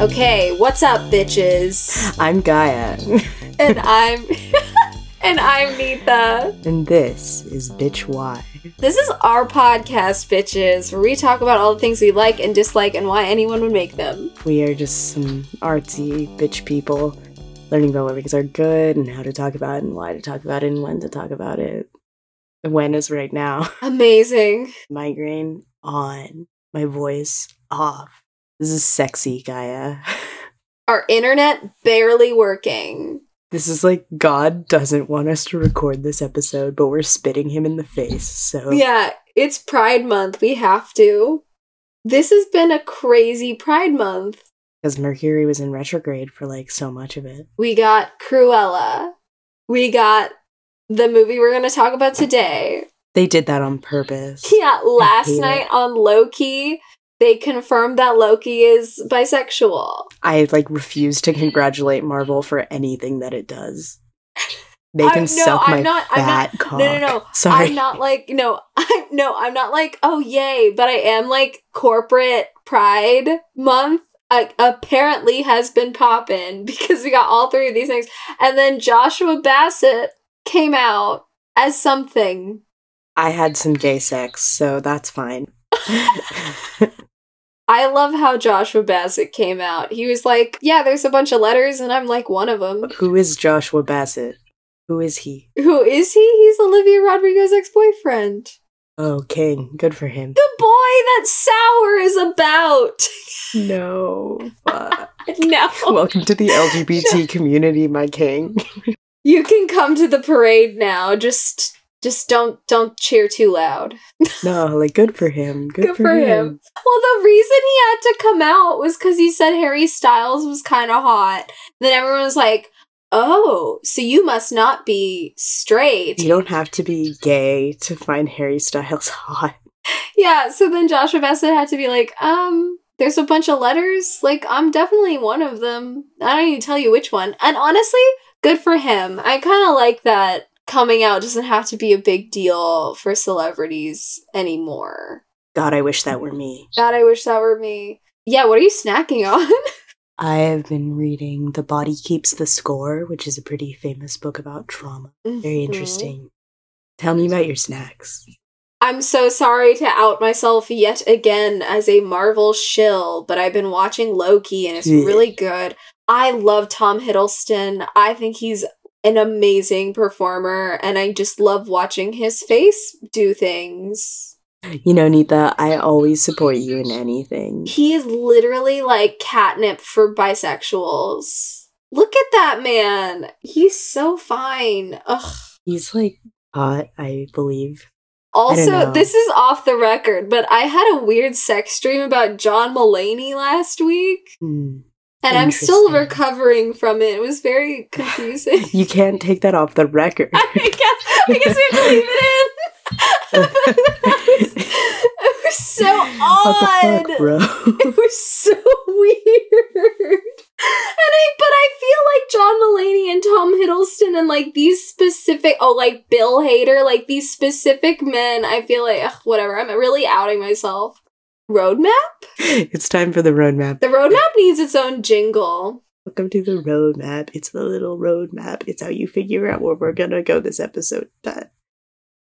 Okay, what's up, bitches? I'm Gaia, And I'm and I'm Nita. and this is Bitch Why. This is our podcast, bitches, where we talk about all the things we like and dislike and why anyone would make them. We are just some artsy bitch people learning about what makes are good and how to talk about it and why to talk about it and when to talk about it. The when is right now. Amazing. Migraine on, my voice off. This is sexy, Gaia. Our internet barely working. This is like God doesn't want us to record this episode, but we're spitting him in the face. So Yeah, it's Pride Month. We have to. This has been a crazy Pride Month. because Mercury was in retrograde for like so much of it. We got Cruella. We got the movie we're going to talk about today. They did that on purpose. Yeah, last hate it. night on Loki, they confirmed that Loki is bisexual. I like refuse to congratulate Marvel for anything that it does. They I'm- can no, suck I'm my not- I'm fat not- cock. No, no, no. Sorry. I'm not like no, I'm no, I'm not like oh yay, but I am like corporate Pride Month. I, apparently has been popping because we got all three of these things, and then Joshua Bassett came out as something. I had some gay sex, so that's fine. I love how Joshua Bassett came out. He was like, "Yeah, there's a bunch of letters, and I'm like one of them." Who is Joshua Bassett? Who is he? Who is he? He's Olivia Rodrigo's ex-boyfriend. Oh, King. Good for him. The boy that Sour is about. No. no. Welcome to the LGBT community, my king. You can come to the parade now. Just just don't don't cheer too loud. No, like good for him. Good, Good for him. Well, the reason he had to come out was cuz he said Harry Styles was kind of hot. Then everyone was like, "Oh, so you must not be straight." You don't have to be gay to find Harry Styles hot. Yeah, so then Joshua Bassett had to be like, "Um, there's a bunch of letters. Like, I'm definitely one of them. I don't even tell you which one." And honestly, good for him. I kind of like that coming out doesn't have to be a big deal for celebrities anymore. God, I wish that were me. God, I wish that were me. Yeah, what are you snacking on? I have been reading The Body Keeps the Score, which is a pretty famous book about trauma. Very Mhm. interesting. Tell me about your snacks. I'm so sorry to out myself yet again as a Marvel shill, but I've been watching Loki and it's really good. I love Tom Hiddleston. I think he's an amazing performer and I just love watching his face do things. You know, Nita, I always support you in anything. He is literally like catnip for bisexuals. Look at that man. He's so fine. Ugh. He's like hot, I believe. Also, know. this is off the record, but I had a weird sex dream about John Mulaney last week, Hmm. And I'm still recovering from it. It was very confusing. You can't take that off the record. I guess I guess we have to leave it in. it, was, so what odd. the fuck, bro? It was so weird. And I but I feel like John Mulaney and Tom Hiddleston and like these specific oh like Bill Hader, like these specific men, I feel like ugh, whatever, I'm really outing myself. Roadmap? it's time for the roadmap. The roadmap needs its own jingle. Welcome to the roadmap. It's the little roadmap. It's how you figure out where we're gonna go this episode. That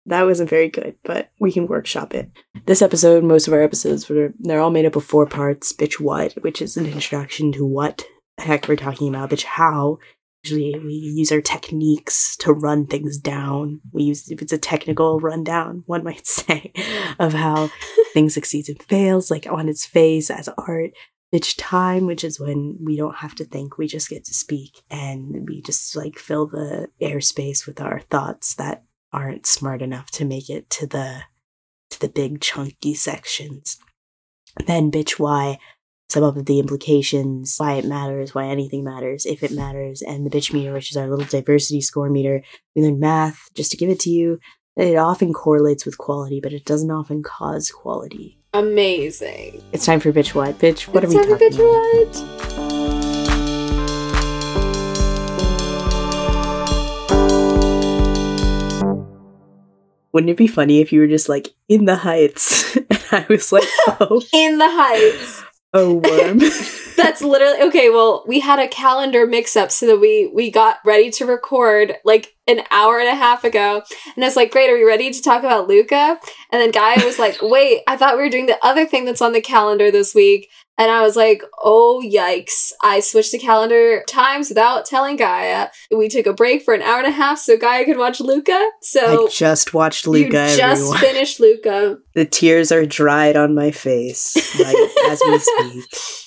that wasn't very good, but we can workshop it. This episode, most of our episodes, were they're all made up of four parts. Bitch, what? Which is an introduction to what the heck we're talking about. Bitch, how? Usually, we use our techniques to run things down. We use if it's a technical rundown, one might say, of how things succeeds and fails, like on its face as art bitch time, which is when we don't have to think, we just get to speak and we just like fill the airspace with our thoughts that aren't smart enough to make it to the to the big chunky sections. Then bitch why some of the implications, why it matters, why anything matters, if it matters, and the bitch meter, which is our little diversity score meter. We learned math just to give it to you. It often correlates with quality, but it doesn't often cause quality. Amazing. It's time for bitch what? Bitch, what It's are we time for talking bitch about? what? Wouldn't it be funny if you were just like in the heights? and I was like, oh, In the Heights. A worm. That's literally okay. Well, we had a calendar mix-up, so that we we got ready to record like an hour and a half ago, and I was like, "Great, are we ready to talk about Luca?" And then Gaia was like, "Wait, I thought we were doing the other thing that's on the calendar this week." And I was like, oh, yikes. I switched the calendar times without telling Gaia. We took a break for an hour and a half so Gaia could watch Luca. So I just watched Luca. you just everyone. finished Luca. the tears are dried on my face like, as we speak.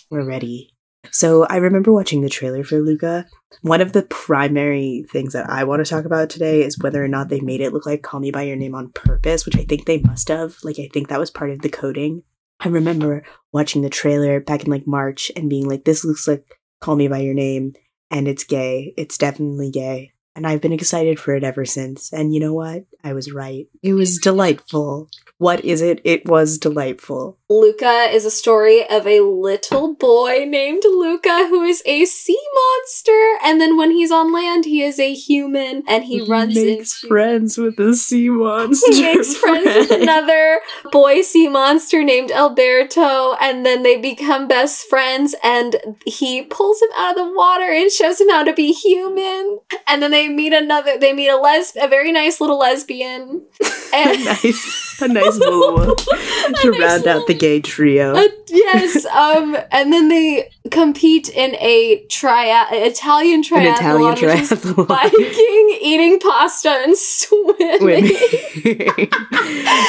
We're ready. So I remember watching the trailer for Luca. One of the primary things that I want to talk about today is whether or not they made it look like Call Me By Your Name on purpose, which I think they must have. Like, I think that was part of the coding. I remember watching the trailer back in like March and being like, this looks like Call Me By Your Name, and it's gay. It's definitely gay. And I've been excited for it ever since. And you know what? I was right. It was delightful. What is it? It was delightful. Luca is a story of a little boy named Luca who is a sea monster. And then when he's on land, he is a human and he, runs makes into. friends with a sea monster. He makes friends with another boy sea monster named Alberto, and then they become best friends. And he pulls him out of the water and shows him how to be human. And then they meet another. They meet a les, a very nice little lesbian, a and nice, a nice little one to nice round out the gay trio. Uh, yes, um, and then they compete in a tria- Italian triathlon, An Italian triathlon. biking, eating pasta, and swimming.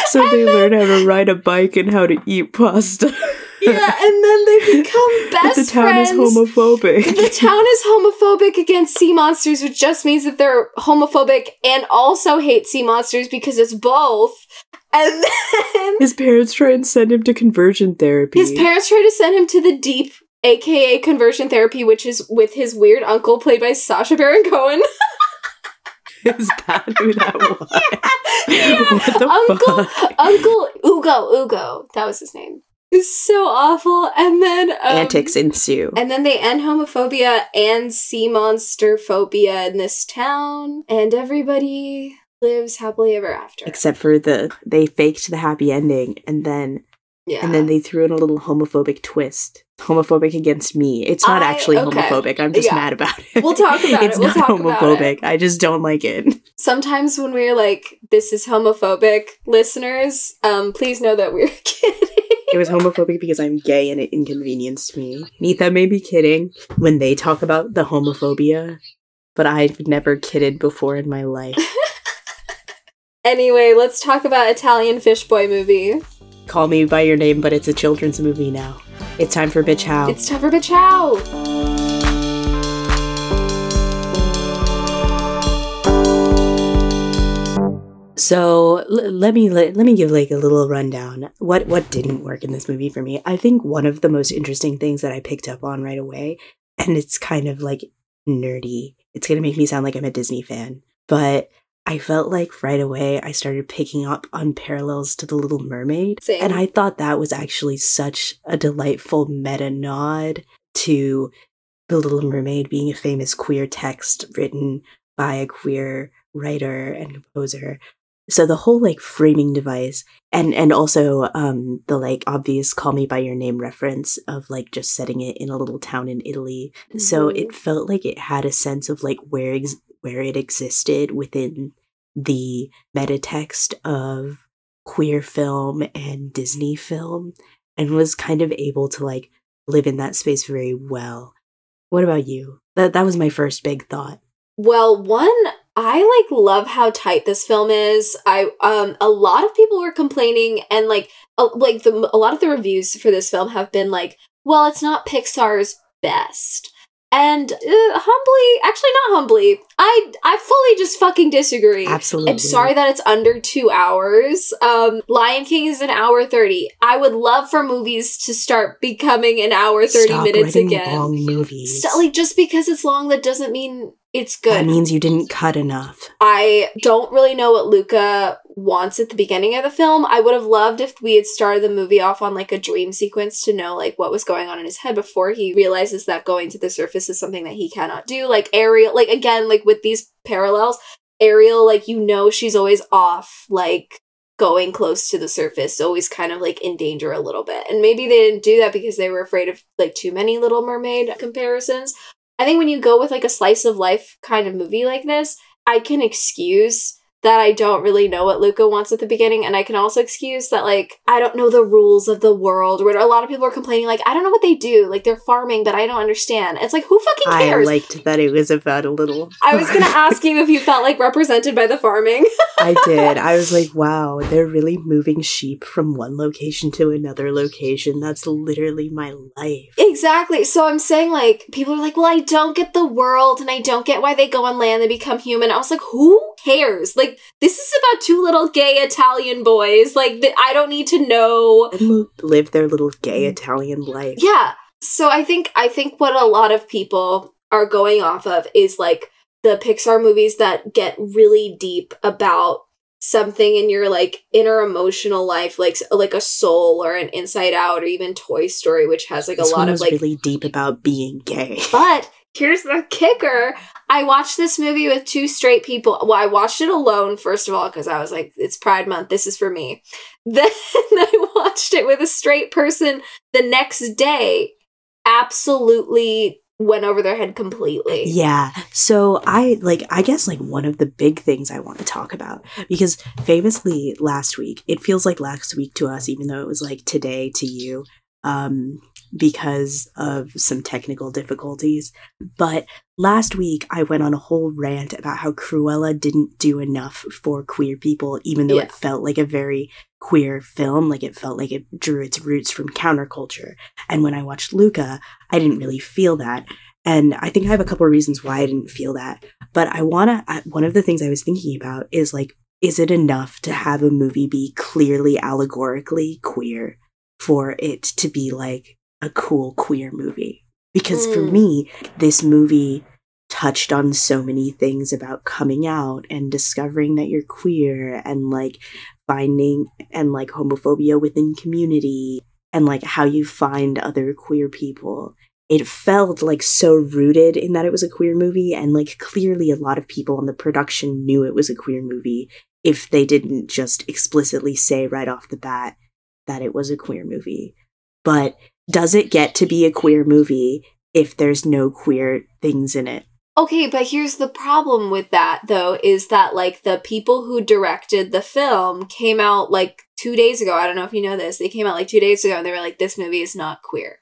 So they learn how to ride a bike and how to eat pasta. yeah, and then they become best the town friends. is homophobic. the town is homophobic against sea monsters, which just means that they're homophobic and also hate sea monsters because it's both. And then His parents try and send him to conversion therapy. his parents try to send him to the deep, aka conversion therapy, which is with his weird uncle played by Sacha Baron Cohen. is that who that was? Yeah. What the Uncle fuck? Uncle Ugo Ugo. That was his name. It's so awful. And then um, Antics ensue. And then they end homophobia and sea monster phobia in this town, and everybody lives happily ever after. Except for the they faked the happy ending and then yeah. and then they threw in a little homophobic twist. Homophobic against me. It's not I- actually okay. homophobic. I'm just Yeah. mad about it. We'll talk about it's it. We'll not talk about homophobic. I just don't like it. sometimes when we're like, "This is homophobic," listeners, um, please know that we're kidding. It was homophobic because I'm gay and it inconvenienced me. Nita may be kidding when they talk about the homophobia, but I've never kidded before in my life. Anyway, let's talk about Italian fish boy movie. Call me by your name, but it's a children's movie now. It's time for Bitch How. It's time for Bitch How. So l- let me let, let me give like a little rundown. What what didn't work in this movie for me? I think one of the most interesting things that I picked up on right away, and it's kind of like nerdy. It's gonna make me sound like I'm a Disney fan, but I felt like right away I started picking up on parallels to The Little Mermaid, Same. and I thought that was actually such a delightful meta nod to The Little Mermaid being a famous queer text written by a queer writer and composer so the whole like framing device and and also um the like obvious call me by your name reference of like just setting it in a little town in italy so Mhm. it felt like it had a sense of like where ex- where it existed within the meta text of queer film and disney film and was kind of able to like live in that space very well what about you that that was my first big thought Well, one, I like love how tight this film is. I um a lot of people were complaining and like uh, like the a lot of the reviews for this film have been like, well, it's not Pixar's best. And uh, humbly, actually not humbly, I I fully just fucking disagree. absolutely I'm sorry that it's under two hours. Um, Lion King is an hour 30. I would love for movies to start becoming an hour 30 Stop minutes again. long movies So, like, just because it's long, that doesn't mean it's good. That means you didn't cut enough. I don't really know what Luca wants at the beginning of the film. I would have loved if we had started the movie off on like a dream sequence to know like what was going on in his head before he realizes that going to the surface is something that he cannot do. Like Ariel, like again, like with these parallels, Ariel, like you know she's always off, like going close to the surface, always kind of like in danger a little bit. And maybe they didn't do that because they were afraid of like too many Little Mermaid comparisons. I think when you go with like a slice of life kind of movie like this, I can excuse that I don't really know what Luca wants at the beginning, and I can also excuse that like I don't know the rules of the world. Where a lot of people are complaining, like I don't know what they do, like they're farming, but I don't understand. It's like who fucking cares? I liked that it was about a little. I was gonna ask you if you felt like represented by the farming. I did. I was like, wow, they're really moving sheep from one location to another location. That's literally my life. Exactly. So I'm saying like people are like, well, I don't get the world, and I don't get why they go on land and become human. I was like, who cares? Like this is about two little gay Italian boys. Like th- I don't need to know live their little gay Italian life. Yeah. So I think I think what a lot of people are going off of is like the Pixar movies that get really deep about something in your like inner emotional life like like a soul or an inside out or even toy story which has like this a lot of like really deep about being gay but here's the kicker I watched this movie with two straight people. Well, I watched it alone, first of all, because I was like, it's Pride Month. This is for me. Then I watched it with a straight person the next day. Absolutely went over their head completely. Yeah. So I like I guess like one of the big things I want to talk about because famously last week, it feels like last week to us even though it was like today to you. Um because of some technical difficulties. But last week, I went on a whole rant about how Cruella didn't do enough for queer people, even though yeah. it felt like a very queer film. Like it felt like it drew its roots from counterculture. And when I watched Luca, I didn't really feel that. And I think I have a couple of reasons why I didn't feel that. But I want to, one of the things I was thinking about is like, is it enough to have a movie be clearly allegorically queer for it to be like a cool queer movie. Because mm. for me, this movie touched on so many things about coming out and discovering that you're queer and like finding and like homophobia within community and like how you find other queer people. It felt like so rooted in that it was a queer movie and like clearly a lot of people on the production knew it was a queer movie if they didn't just explicitly say right off the bat that it was a queer movie. But does it get to be a queer movie if there's no queer things in it? Okay, but here's the problem with that though is that like the people who directed the film came out like 2 days ago. I don't know if you know this. They came out like 2 days ago and they were like this movie is not queer.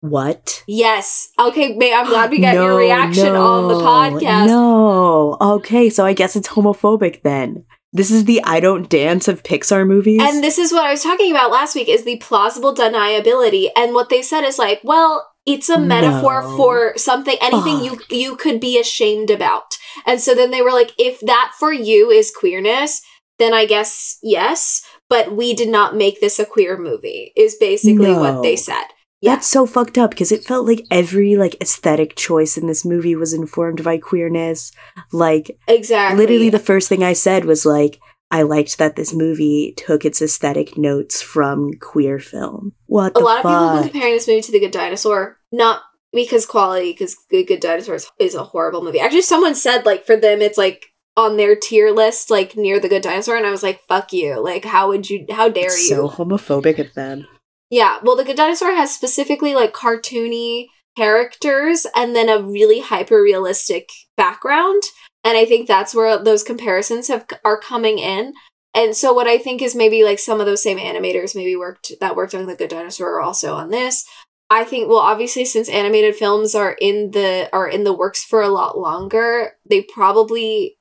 What? Yes. Okay, I'm glad we got no, your reaction no, on the podcast. No. Okay, so I guess it's homophobic then. This is the I don't dance of Pixar movies. And this is what I was talking about last week is the plausible deniability. And what they said is like, well, it's a metaphor no. for something anything Fuck. you you could be ashamed about. And so then they were like, if that for you is queerness, then I guess yes, but we did not make this a queer movie, is basically no. what they said. Yeah. That's so fucked up because it felt like every like aesthetic choice in this movie was informed by queerness. Like exactly, literally the first thing I said was like, I liked that this movie took its aesthetic notes from queer film. What a lot fuck? of people have been comparing this movie to The Good Dinosaur, not because quality, because Good Good Dinosaur is, is a horrible movie. Actually, someone said like for them it's like on their tier list, like near The Good Dinosaur, and I was like, "Fuck you! Like, how would you? How dare it's you?" So homophobic of them. Yeah, well, the Good Dinosaur has specifically like cartoony characters and then a really hyper realistic background, and I think that's where those comparisons have are coming in. And so, what I think is maybe like some of those same animators maybe worked that worked on the Good Dinosaur are also on this. I think well, obviously, since animated films are in the are in the works for a lot longer, they probably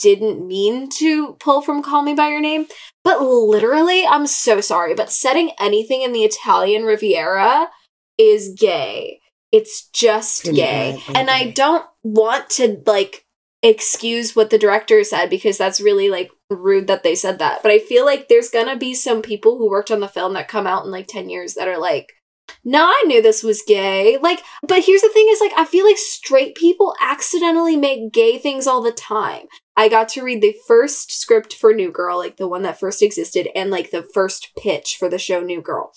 didn't mean to pull from Call Me By Your Name, but literally, I'm so sorry, but setting anything in the Italian Riviera is gay. It's just gay. and I don't want to like excuse what the director said because that's really like rude that they said that. But I feel like there's gonna be some people who worked on the film that come out in like 10 years that are like, no, I knew this was gay. Like, but here's the thing is like I feel like straight people accidentally make gay things all the time. I got to read the first script for New Girl, like the one that first existed, and like the first pitch for the show New Girl.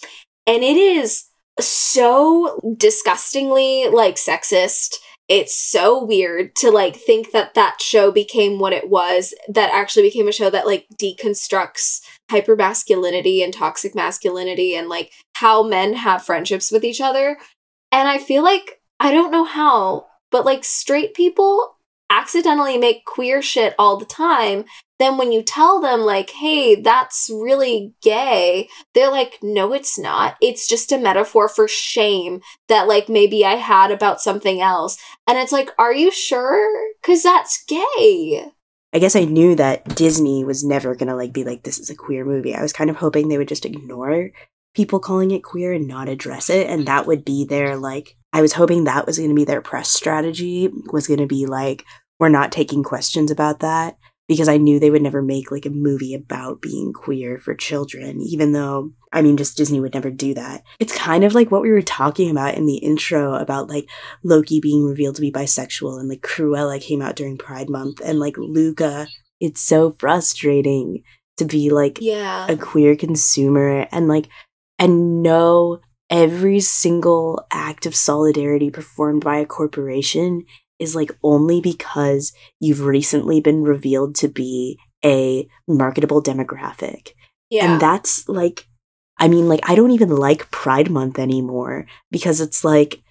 And it is so disgustingly like sexist it's so weird to like think that that show became what it was that actually became a show that like deconstructs hypermasculinity and toxic masculinity and like how men have friendships with each other. And i feel like i don't know how but like straight people accidentally make queer shit all the time. Then when you tell them like hey that's really gay they're like no it's not. It's just a metaphor for shame that like maybe i had about something else. And it's like are you sure? Cuz that's gay I guess I knew that Disney was never gonna like be like this is a queer movie. I was kind of hoping they would just ignore people calling it queer and not address it and that would be their like I was hoping that was to be their press strategy was to be like we're not taking questions about that because I knew they would never make like a movie about being queer for children, even though, I mean, just Disney would never do that. It's kind of like what we were talking about in the intro about like Loki being revealed to be bisexual and like Cruella came out during Pride Month and like Luca. It's so frustrating to be like yeah a queer consumer and like, and know every single act of solidarity performed by a corporation is like only because you've recently been revealed to be a marketable demographic. yeah And that's like, I mean, like, I don't even like Pride Month anymore because it's like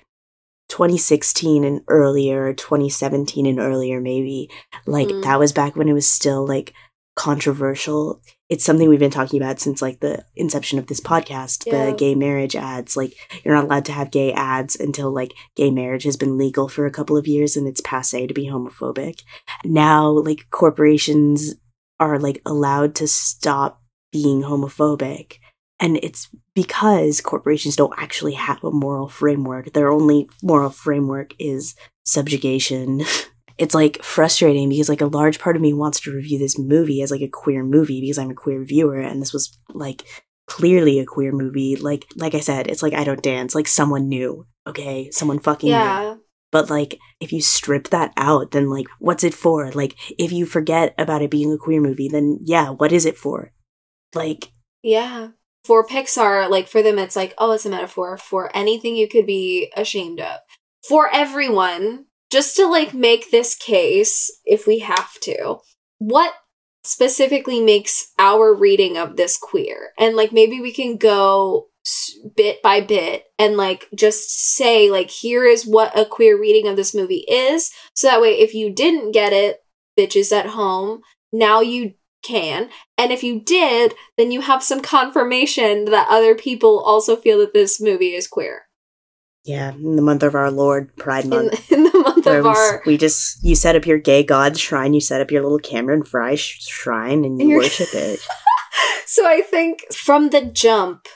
2016 and earlier, 2017 and earlier, maybe. Like, Mm. that was back when it was still like controversial. It's something we've been talking about since like the inception of this podcast, Yeah. the gay marriage ads. Like, you're not allowed to have gay ads until like gay marriage has been legal for a couple of years and it's passe to be homophobic. Now, like, corporations are like allowed to stop being homophobic. And it's because corporations don't actually have a moral framework. Their only moral framework is subjugation. it's like frustrating because like a large part of me wants to review this movie as like a queer movie because I'm a queer viewer and this was like clearly a queer movie. Like like I said, it's like I don't dance. Like someone knew. Okay? Someone fucking knew. yeah But like, if you strip that out, then like, what's it for? Like, if you forget about it being a queer movie, then yeah, what is it for? Like, Yeah. For Pixar, like for them, it's like, oh, it's a metaphor for anything you could be ashamed of. For everyone, just to like make this case, if we have to, what specifically makes our reading of this queer? And like maybe we can go bit by bit and like just say, like, here is what a queer reading of this movie is. So that way, if you didn't get it, bitches at home, now you can. And if you did, then you have some confirmation that other people also feel that this movie is queer. Yeah, in the month of our Lord, Pride Month. in the month of we, our. we just you set up your gay god shrine, you set up your little Cameron Fry sh- shrine, and you worship it. So I think from the jump,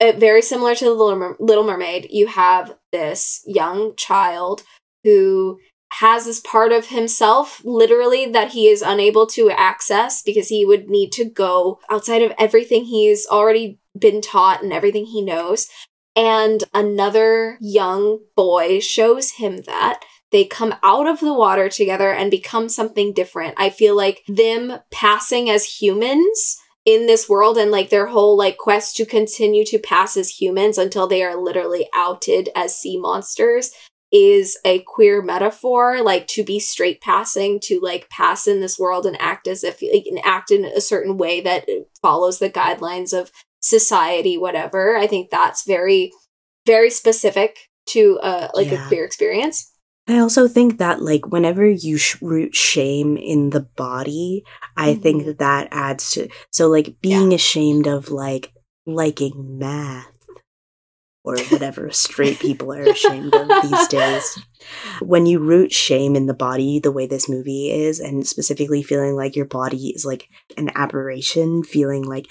uh, very similar to the Little, Mer- Little Mermaid, you have this young child who has this part of himself literally that he is unable to access because he would need to go outside of everything he's already been taught and everything he knows. And another young boy shows him that. They come out of the water together and become something different. I feel like them passing as humans in this world and like their whole like quest to continue to pass as humans until they are literally outed as sea monsters is a queer metaphor like to be straight passing to like pass in this world and act as if like, act in a certain way that follows the guidelines of society whatever i think that's very very specific to uh like a queer experience I also think that like whenever you sh- root shame in the body, I think Mhm. that that adds to so like being ashamed of like liking math or whatever straight people are ashamed of these days. When you root shame in the body the way this movie is and specifically feeling like your body is like an aberration, feeling like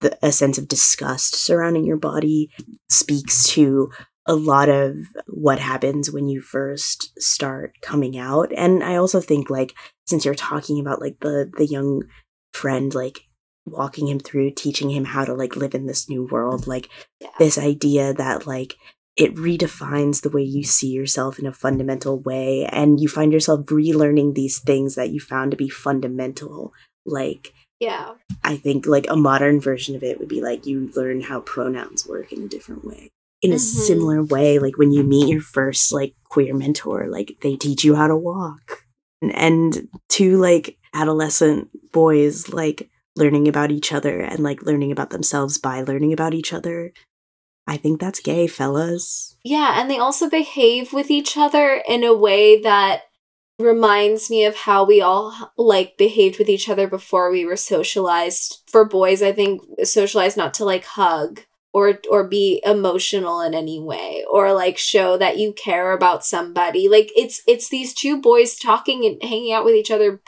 the, a sense of disgust surrounding your body speaks to a lot of what happens when you first start coming out and i also think like since you're talking about like the the young friend like walking him through teaching him how to like live in this new world like Yeah. this idea that like it redefines the way you see yourself in a fundamental way and you find yourself relearning these things that you found to be fundamental like yeah i think like a modern version of it would be like you learn how pronouns work in a different way in a Mhm. similar way. Like when you meet your first like queer mentor, like they teach you how to walk. And, and two like adolescent boys like learning about each other and like learning about themselves by learning about each other. I think that's gay, fellas. Yeah, and they also behave with each other in a way that reminds me of how we all like behaved with each other before we were socialized. For boys, I think socialized not to like hug or or be emotional in any way or like show that you care about somebody. Like it's it's these two boys talking and hanging out with each other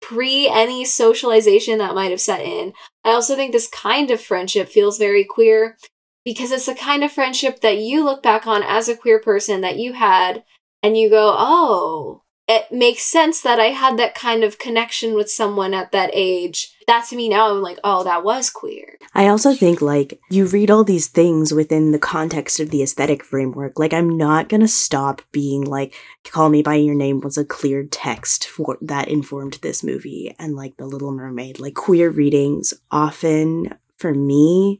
pre any socialization that might have set in. I also think this kind of friendship feels very queer because it's the kind of friendship that you look back on as a queer person that you had and you go, oh, it makes sense that I had that kind of connection with someone at that age. That to me now, I'm like, oh, that was queer. I also think like you read all these things within the context of the aesthetic framework. Like I'm not gonna stop being like "Call Me by Your Name" was a clear text for that informed this movie, and like The Little Mermaid. Like queer readings often for me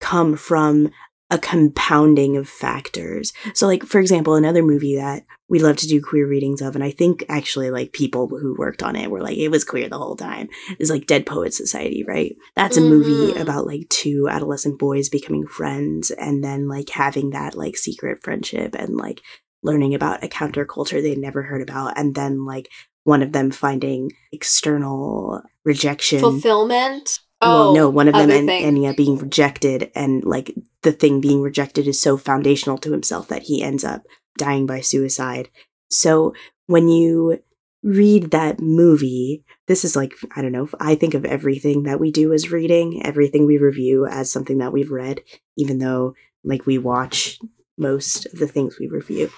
come from a compounding of factors. So like for example, another movie that we love to do queer readings of, and I think actually like people who worked on it were like it was queer the whole time. Is like Dead Poet Society, right? That's a movie Mhm. about like two adolescent boys becoming friends and then like having that like secret friendship and like learning about a counterculture they'd never heard about and then like one of them finding external rejection Fulfillment. Well, Oh, no, one of them and thing. Enya being rejected, and like the thing being rejected is so foundational to himself that he ends up dying by suicide. So when you read that movie, this is like, I don't know, I think of everything that we do as reading, everything we review as something that we've read, even though like we watch most of the things we review.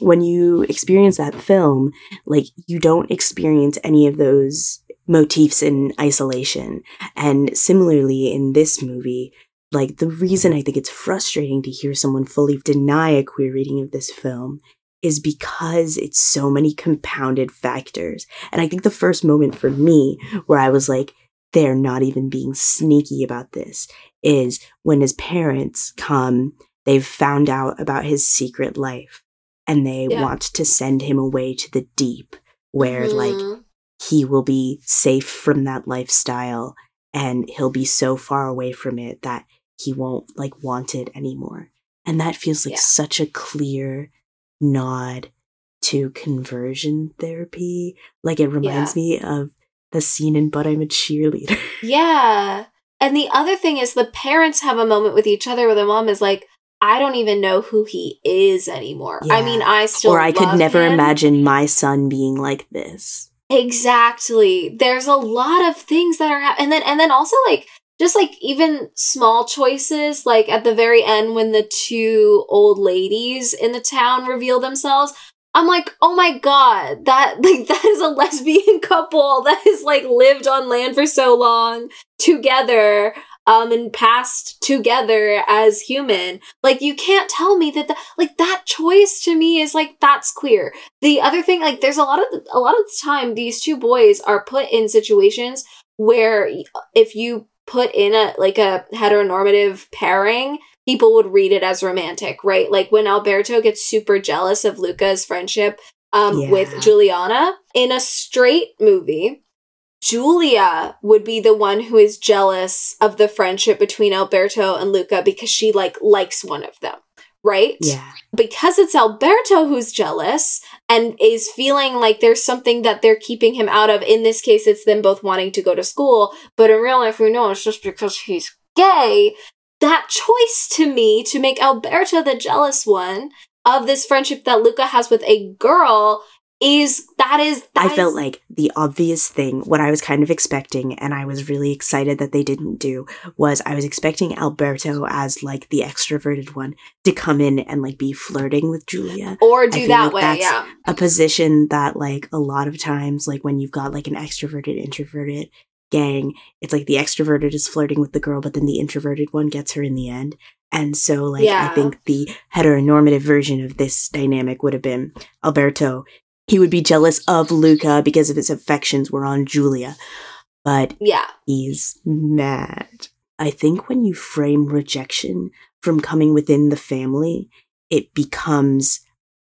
When you experience that film, like you don't experience any of those motifs in isolation. And similarly, in this movie, like the reason I think it's frustrating to hear someone fully deny a queer reading of this film is because it's so many compounded factors. And I think the first moment for me where I was like, they're not even being sneaky about this is when his parents come, they've found out about his secret life and they Yeah. want to send him away to the deep where like Mhm. He will be safe from that lifestyle and he'll be so far away from it that he won't like want it anymore. And that feels like Yeah. such a clear nod to conversion therapy. Like it reminds me of the scene in But I'm a Cheerleader. Yeah. And the other thing is the parents have a moment with each other where the mom is like, I don't even know who he is anymore. I mean, I still or I could never him. imagine my son being like this. Exactly. There's a lot of things that are and then and then also like just like even small choices like at the very end when the two old ladies in the town reveal themselves I'm like, "Oh my god, that like that is a lesbian couple that has like lived on land for so long together um and passed together as human. Like you can't tell me that the, like that choice to me is like that's queer the other thing like there's a lot of the, a lot of the time these two boys are put in situations where if you put in a like a heteronormative pairing people would read it as romantic right? Like when alberto gets super jealous of luca's friendship um, with juliana in a straight movie Giulia would be the one who is jealous of the friendship between Alberto and Luca because she like likes one of them, right? Yeah. because it's Alberto who's jealous and is feeling like there's something that they're keeping him out of. In this case, it's them both wanting to go to school, but in real life, we know it's just because he's gay. That choice to me to make Alberto the jealous one of this friendship that Luca has with a girl is that is that I felt like the obvious thing, what I was kind of expecting, and I was really excited that they didn't do, was I was expecting Alberto as like the extroverted one to come in and like be flirting with Giulia. or do that like way, that's- yeah. A position that like a lot of times, like when you've got like an extroverted, introverted gang, it's like the extroverted is flirting with the girl, but then the introverted one gets her in the end. And so like Yeah. I think the heteronormative version of this dynamic would have been Alberto he would be jealous of Luca because of his affections were on Giulia, but Yeah. he's mad. I think when you frame rejection from coming within the family, it becomes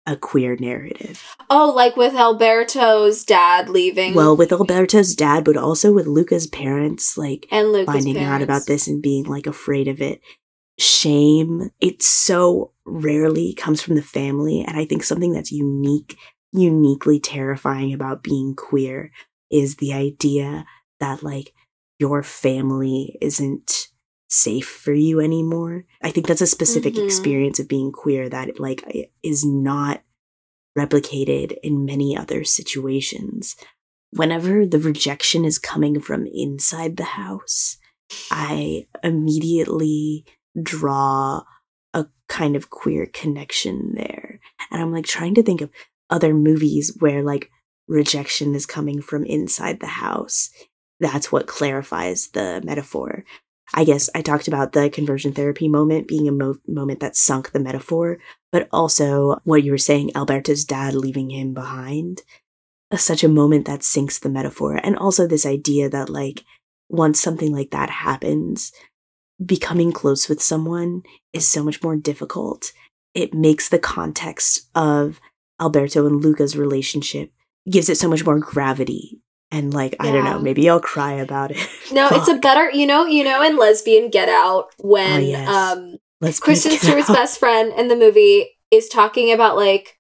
a queer narrative. Oh, like with Alberto's dad leaving. Well, with Alberto's dad, but also with Luca's parents, like and Luca's finding out about this and being like afraid of it. Shame, it so rarely comes from the family. And I think something that's unique, uniquely terrifying about being queer is the idea that like your family isn't safe for you anymore. I think that's a specific Mhm. experience of being queer that like is not replicated in many other situations. Whenever the rejection is coming from inside the house, I immediately draw a kind of queer connection there. And I'm like trying to think of other movies where like rejection is coming from inside the house. That's what clarifies the metaphor. I guess I talked about the conversion therapy moment being a mo- moment that sunk the metaphor, but also what you were saying, Alberto's dad leaving him behind. Uh, Such a moment that sinks the metaphor. And also this idea that, like, once something like that happens, becoming close with someone is so much more difficult. It makes the context of Alberto and Luca's relationship gives it so much more gravity. And like, I don't know, maybe I'll cry about it. No, it's a better, you know, you know, in Lesbian Get Out when Oh, yes. um Let's Kristen Stewart's best friend in the movie is talking about like,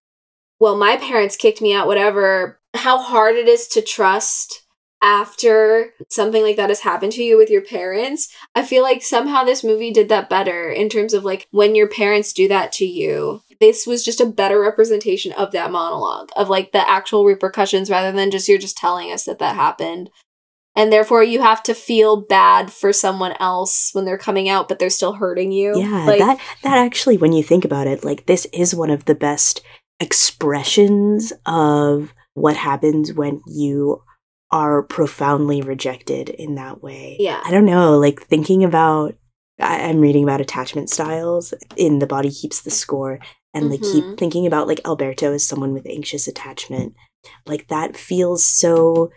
well, my parents kicked me out, whatever. How hard it is to trust after something like that has happened to you with your parents. I feel like somehow this movie did that better in terms of like when your parents do that to you. This was just a better representation of that monologue, of like the actual repercussions rather than just you're just telling us that that happened. And therefore, you have to feel bad for someone else when they're coming out, but they're still hurting you. Yeah, like, that that actually, when you think about it, like this is one of the best expressions of what happens when you are profoundly rejected in that way. Yeah. I don't know, like thinking about I, I'm reading about attachment styles in The Body Keeps the Score, and like Mhm. keep thinking about like Alberto as someone with anxious attachment. Like that feels so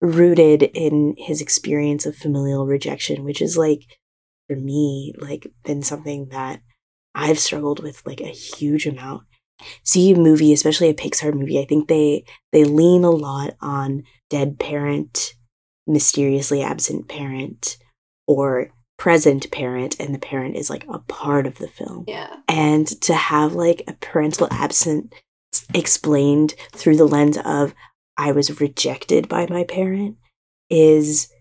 rooted in his experience of familial rejection, which is like for me, like been something that I've struggled with like a huge amount. See a movie, especially a Pixar movie, I think they they lean a lot on dead parent, mysteriously absent parent, or present parent, and the parent is like a part of the film. yeah. And to have like a parental absence explained through the lens of I was rejected by my parent is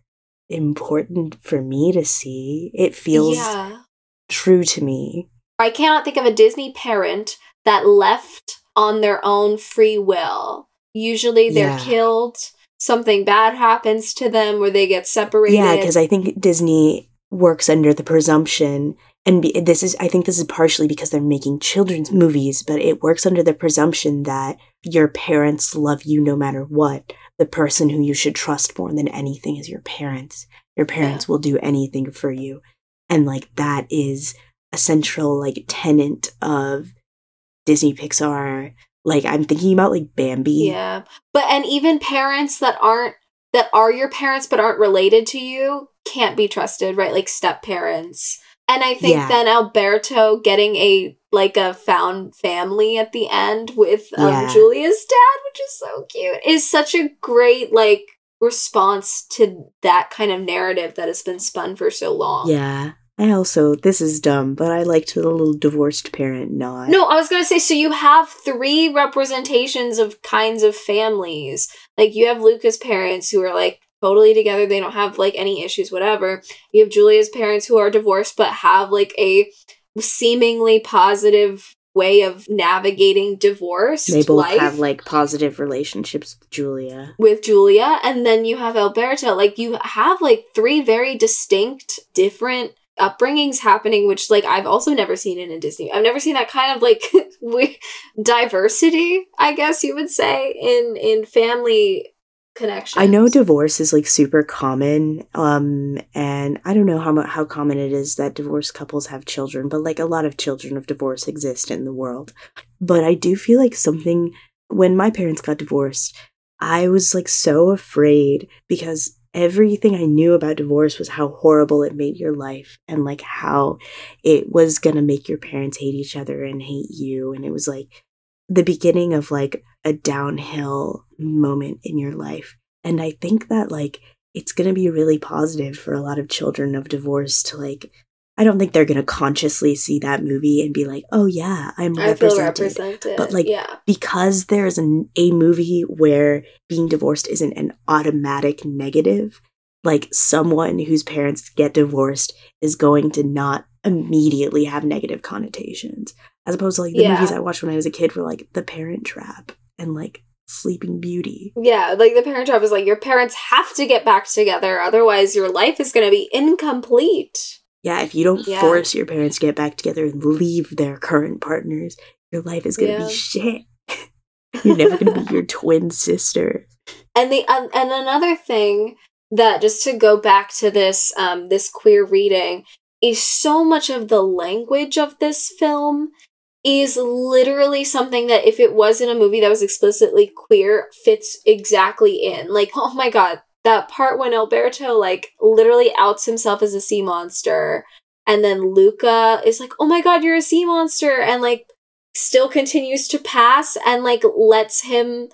important for me to see. It feels yeah. true to me. I cannot think of a Disney parent that left on their own free will. Usually they're Yeah. killed, something bad happens to them, or they get separated. Yeah, because I think Disney works under the presumption, and be, this is, I think this is partially because they're making children's movies, but it works under the presumption that your parents love you no matter what. The person who you should trust more than anything is your parents. Your parents will do anything for you. And like that is a central like tenet of Disney Pixar. Like I'm thinking about like Bambi. Yeah. But and even parents that aren't that are your parents but aren't related to you can't be trusted, right? Like step parents. And I think Yeah. then Alberto getting a like a found family at the end with um, Yeah. Giulia's dad, which is so cute, is such a great like response to that kind of narrative that has been spun for so long. Yeah. I also this is dumb, but I liked the little divorced parent nod. No, I was gonna say, so you have three representations of kinds of families. Like you have Luca's parents who are like totally together, they don't have like any issues, whatever. You have Giulia's parents who are divorced but have like a seemingly positive way of navigating divorce. they both life have like positive relationships with Giulia. with Giulia, and then you have Alberto. Like you have like three very distinct, different upbringings happening, which like I've also never seen in a Disney. I've never seen that kind of like diversity, I guess you would say, in in family connections. I know divorce is like super common, um, and I don't know how how common it is that divorced couples have children, but like a lot of children of divorce exist in the world. But I do feel like something when my parents got divorced, I was like so afraid because everything I knew about divorce was how horrible it made your life and like how it was gonna make your parents hate each other and hate you. And it was like the beginning of like a downhill moment in your life. And I think that like it's gonna be really positive for a lot of children of divorce to like I don't think they're gonna consciously see that movie and be like, oh yeah, I'm I feel represented. represented. But, like, yeah. because there's an, a movie where being divorced isn't an automatic negative, like someone whose parents get divorced is going to not immediately have negative connotations. As opposed to like the Yeah. movies I watched when I was a kid were like The Parent Trap and like Sleeping Beauty. Yeah, like the parent trap is like your parents have to get back together, otherwise your life is gonna be incomplete. Yeah, if you don't Yeah. force your parents to get back together and leave their current partners, your life is gonna Yeah. be shit. You're never gonna be your twin sister. And the um, and another thing that just to go back to this um this queer reading is so much of the language of this film is literally something that if it was in a movie that was explicitly queer fits exactly in. Like, oh my god, that part when Alberto like literally outs himself as a sea monster and then Luca is like, "Oh my god, you're a sea monster." And like still continues to pass and like lets him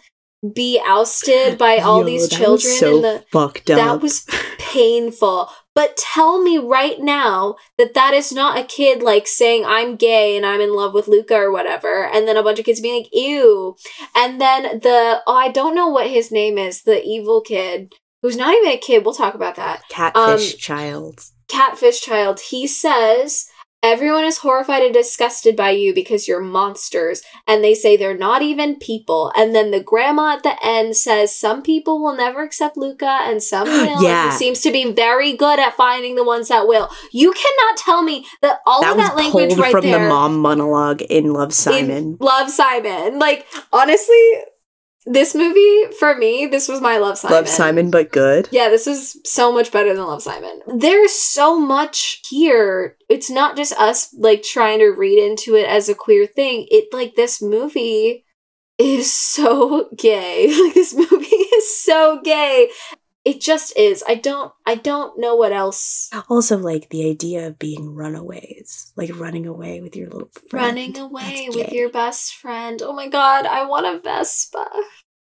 be ousted by all Yo, these children so in the fucked up. that was painful. But tell me right now that that is not a kid like saying I'm gay and I'm in love with Luca or whatever, and then a bunch of kids being like ew, and then the oh I don't know what his name is, the evil kid who's not even a kid. We'll talk about that. catfish um, child. Catfish child. He says. Everyone is horrified and disgusted by you because you're monsters, and they say they're not even people. And then the grandma at the end says some people will never accept Luca, and some will. Yeah. He seems to be very good at finding the ones that will. You cannot tell me that all that of that language right from there. the mom monologue in Love in Simon. Love Simon. Like honestly, this movie for me, this was my Love Simon. Love Simon, but good. Yeah, this is so much better than Love Simon. There's so much here. It's not just us like trying to read into it as a queer thing. It like this movie is so gay. Like this movie is so gay. It just is. I don't I don't know what else. Also, like the idea of being runaways, like running away with your little friend. Running away with your best friend. Oh my god, I want a Vespa.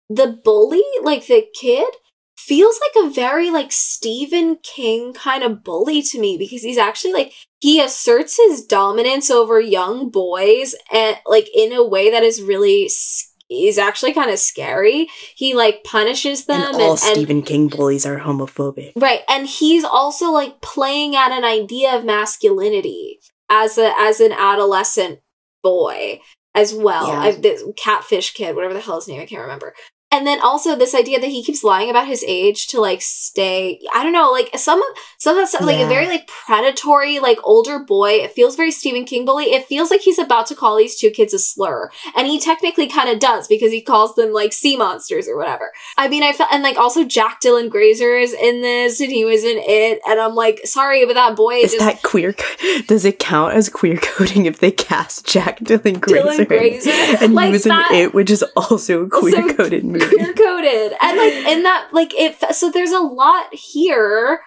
The bully, like the kid, feels like a very like Stephen King kind of bully to me because he's actually like he asserts his dominance over young boys and like in a way that is really s- is actually kind of scary. He like punishes them and all and, and Stephen King bullies are homophobic. Right, and he's also like playing at an idea of masculinity as a as an adolescent boy as well. Yeah. I, this catfish kid, whatever the hell his name, I can't remember. And then also this idea that he keeps lying about his age to like stay. I don't know, like some of some of that stuff, like a very like predatory, like older boy. It feels very Stephen King bully. It feels like he's about to call these two kids a slur, and he technically kind of does because he calls them like sea monsters or whatever. I mean, I felt, and like also Jack Dylan Grazer is in this, and he was in it, and I'm like, sorry, but that boy Is just that queer? co- Does it count as queer coding if they cast Jack Dylan Grazer? Dylan Grazer? and Like he was that- in it, which is also a queer coded movie. queer coded, and like in that, like it. So there's a lot here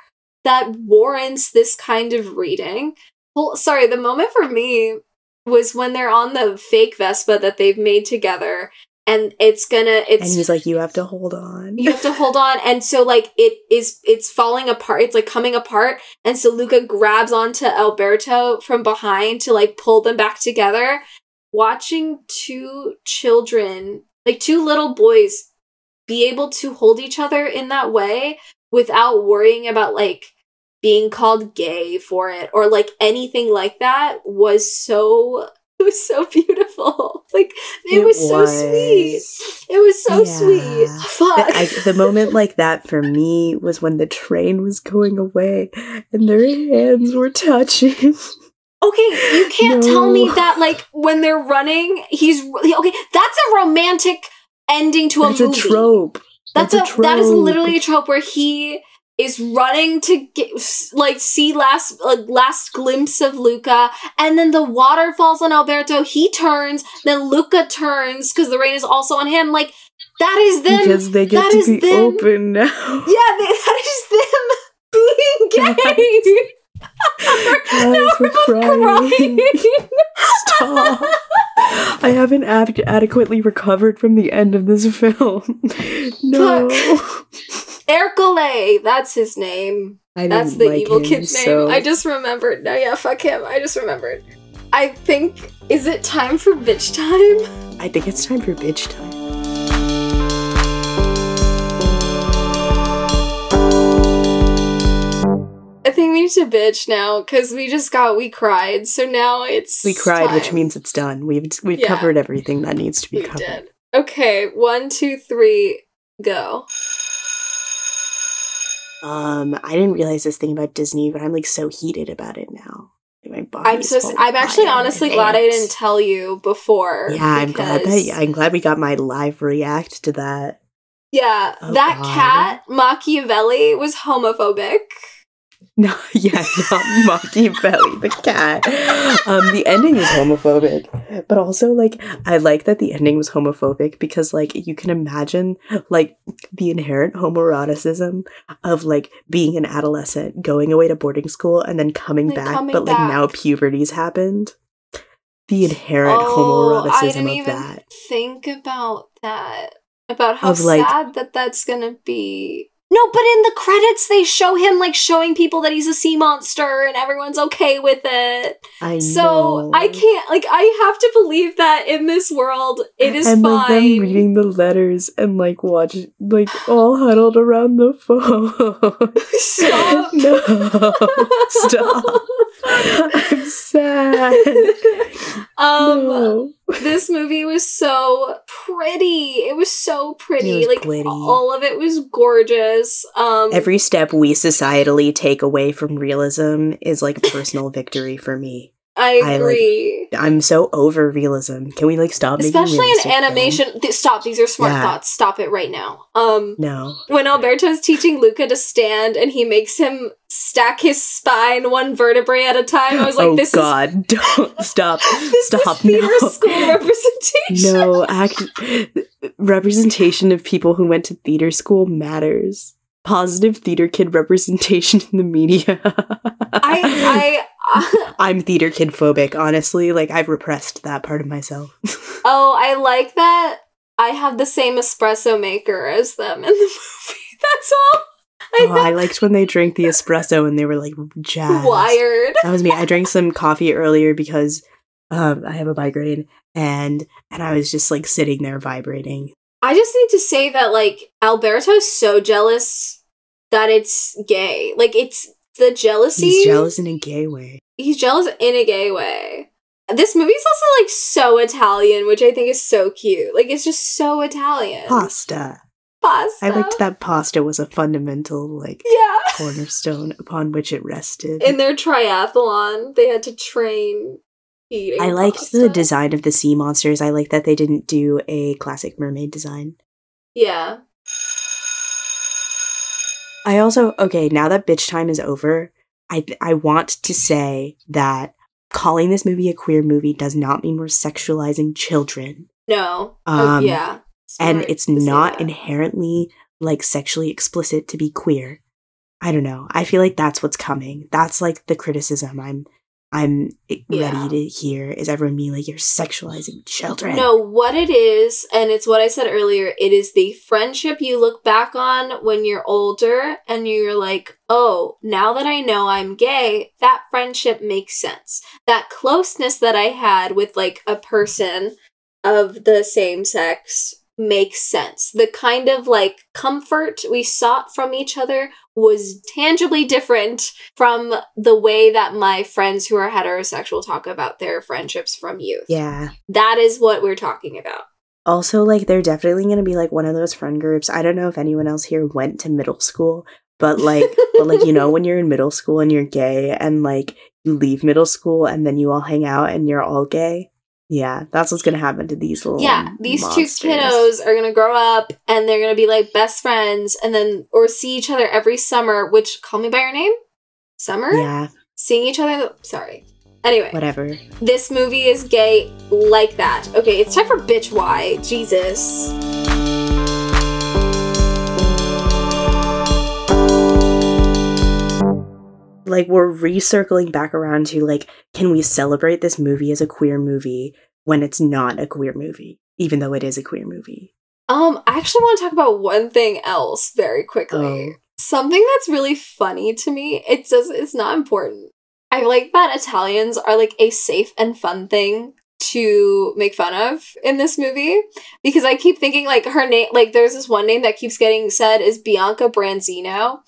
that warrants this kind of reading. Well, sorry, the moment for me was when they're on the fake Vespa that they've made together, and it's gonna. It's and he's like, "You have to hold on." you have to hold on and so like it is it's falling apart it's like coming apart and so luca grabs onto alberto from behind to like pull them back together watching two children like two little boys be able to hold each other in that way without worrying about like being called gay for it or like anything like that was so it was so beautiful like it, was, so sweet it was so Yeah. sweet. Fuck. I, the moment like that for me was when the train was going away and their hands were touching. Okay, you can't tell me that like when they're running, he's okay. That's a romantic ending to a That's a movie. trope. That's, That's a, a that is literally a trope where he is running to get like see last like last glimpse of Luca, and then the water falls on Alberto. He turns, then Luca turns because the rain is also on him. Like That is them. because they get that to is be them. open now. Yeah, they, that is them being gay. Guys, now we're crying. crying. Stop. I haven't ad- adequately recovered from the end of this film. No. Ercole, that's his name. I That's the like evil him, kid's name. so- I just remembered. No, yeah, fuck him. I just remembered. I think is it time for bitch time? I think it's time for bitch time. I think we need to bitch now because we just got we cried. So now it's We cried, which means it's done. We've we've Yeah. covered everything that needs to be we covered. did. Okay, one, two, three, go. Um, I didn't realize this thing about Disney, but I'm like so heated about it now. My body I'm so I'm actually honestly glad I didn't tell you before. Yeah, I'm glad that I'm glad we got my live react to that. Yeah, Oh, that God. cat Machiavelli was homophobic. No, yeah, not Machiavelli, the cat. Um, the ending is homophobic, but also like I like that the ending was homophobic because like you can imagine like the inherent homoeroticism of like being an adolescent, going away to boarding school, and then coming Like, back, coming but like back. now puberty's happened. The inherent Oh, I homoeroticism didn't of even that. think about that. About how Of, like- sad that that's gonna be. No, but in the credits they show him like showing people that he's a sea monster and everyone's okay with it. I So know. I can't like I have to believe that in this world it is and like them fine. reading the letters and like watch like all huddled around the phone. Stop. no, stop. I'm sad. um no. this movie was so pretty. It was so pretty. Was like pretty. all of it was gorgeous. Um Every step we societally take away from realism is like a personal victory for me. I I, like, agree. I'm so over realism. Can we like stop? Especially in animation. Th- stop, these are smart Yeah. thoughts. Stop it right now. Um No. when Alberto is teaching Luca to stand and he makes him stack his spine one vertebrae at a time, I was like, this is. oh this God! Don't stop. this Stop is theater no. school representation. No, act representation of people who went to theater school matters. Positive theater kid representation in the media. I I I'm theater kid phobic, honestly. Like I've repressed that part of myself. oh, I like that I have the same espresso maker as them in the movie. That's all. I Oh, I liked when they drank the espresso and they were like jazzed. wired. That was me. I drank some coffee earlier because um, I have a migraine and and I was just like sitting there vibrating. I just need to say that like Alberto's so jealous that it's gay. Like it's the jealousy. He's jealous in a gay way. He's jealous in a gay way. This movie's also like so Italian, which I think is so cute. Like it's just so Italian. Pasta. Pasta. I liked that pasta was a fundamental like Yeah. cornerstone upon which it rested. In their triathlon, they had to train. I liked pasta. the design of the sea monsters. I like that they didn't do a classic mermaid design. Yeah. I also okay, now that bitch time is over, I I want to say that calling this movie a queer movie does not mean we're sexualizing children. No. oh, Um, yeah. and it's not inherently like sexually explicit to be queer. I don't know. I feel like that's what's coming. That's like the criticism I'm I'm Yeah. ready to hear is everyone being like you're sexualizing children. No, what it is, and it's what I said earlier, it is the friendship you look back on when you're older and you're like, oh, now that I know I'm gay, that friendship makes sense. That closeness that I had with like a person of the same sex makes sense. The kind of like comfort we sought from each other was tangibly different from the way that my friends who are heterosexual talk about their friendships from youth. Yeah. That is what we're talking about. Also, like, they're definitely going to be like one of those friend groups. I don't know if anyone else here went to middle school, but like, but like, you know, when you're in middle school and you're gay and like you leave middle school and then you all hang out and you're all gay. Yeah, that's what's to happen to these little. yeah, these monsters. two kiddos are gonna grow up and they're gonna be like best friends and then or see each other every summer, which call me by your name? Summer? Yeah, Seeing each other sorry. Anyway, whatever. this movie is gay like that. Okay, it's time for bitch why. Jesus. Like we're recircling back around to like, can we celebrate this movie as a queer movie when it's not a queer movie, even though it is a queer movie? Um, I actually want to talk about one thing else very quickly. Oh. Something that's really funny to me. It says it's not important. I like that Italians are like a safe and fun thing to make fun of in this movie because I keep thinking like her name like there's this one name that keeps getting said is Bianca Branzino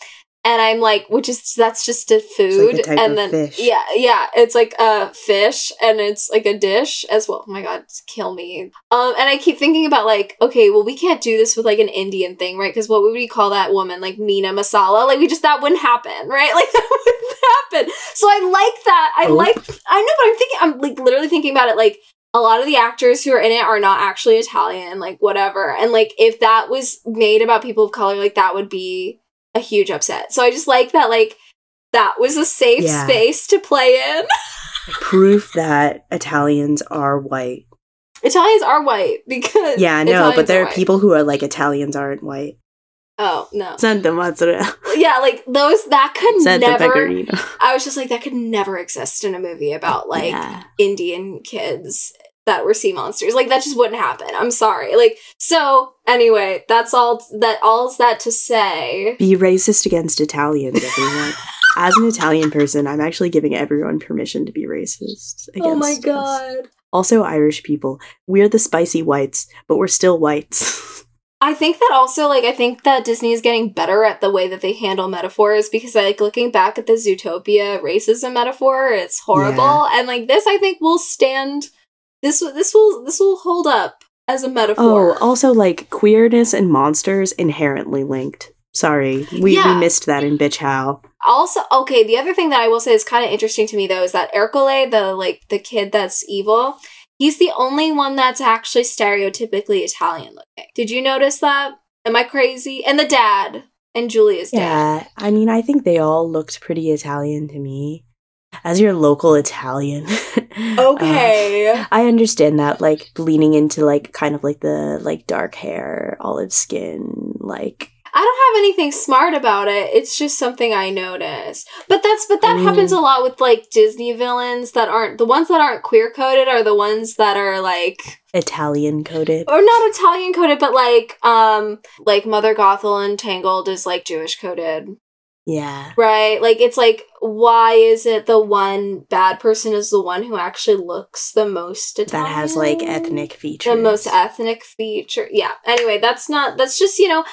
and I'm like which is that's just a food type and of then fish. yeah yeah it's like a fish and it's like a dish as well. Oh my god kill me. Um and I keep thinking about like okay well we can't do this with like an Indian thing right? Because what would we call that woman? Like Mina Masala? Like we just that wouldn't happen right? Like that wouldn't happen. So I like that. I Oh. like I know but I'm thinking I'm like literally thinking about it like a lot of the actors who are in it are not actually Italian, like whatever. And like if that was made about people of color, like that would be a huge upset. So I just like that like that was a safe Yeah. space to play in. Proof that Italians are white. Italians are white because Yeah, no, Italians but there are white. people who are like Italians aren't white. Oh no. Santa mozzarella. Yeah, like those that could Santa never. I was just like that could never exist in a movie about like yeah. Indian kids that were sea monsters. Like that just wouldn't happen. I'm sorry. Like so anyway, that's all that all's that to say. Be racist against Italians, everyone. As an Italian person, I'm actually giving everyone permission to be racist. Against Oh my us. god. Also, Irish people. We're the spicy whites, but we're still whites. I think that also like I think that Disney is getting better at the way that they handle metaphors because like looking back at the Zootopia racism metaphor, it's horrible. Yeah. And like this I think will stand this this will this will hold up as a metaphor. oh, also, like, queerness and monsters inherently linked. Sorry, we, Yeah. we missed that in Bitch How. Also, okay, the other thing that I will say is kind of interesting to me though is that Ercole, the like the kid that's evil, he's the only one that's actually stereotypically Italian looking. Did you notice that? Am I crazy? And the dad and Giulia's dad. Yeah, I mean, I think they all looked pretty Italian to me. As your local Italian. uh, Okay. I understand that, like, leaning into, like, kind of like the, like, dark hair, olive skin, like, I don't have anything smart about it. It's just something I notice. But that's but that I happens a lot with like Disney villains that aren't the ones that aren't queer coded are the ones that are like Italian coded. or not Italian coded, but like um like Mother Gothel and Tangled is like Jewish coded. Yeah. Right? Like it's like why is it the one bad person is the one who actually looks the most Italian? That has, like, ethnic features. the most ethnic feature. Yeah. Anyway, that's not that's just, you know,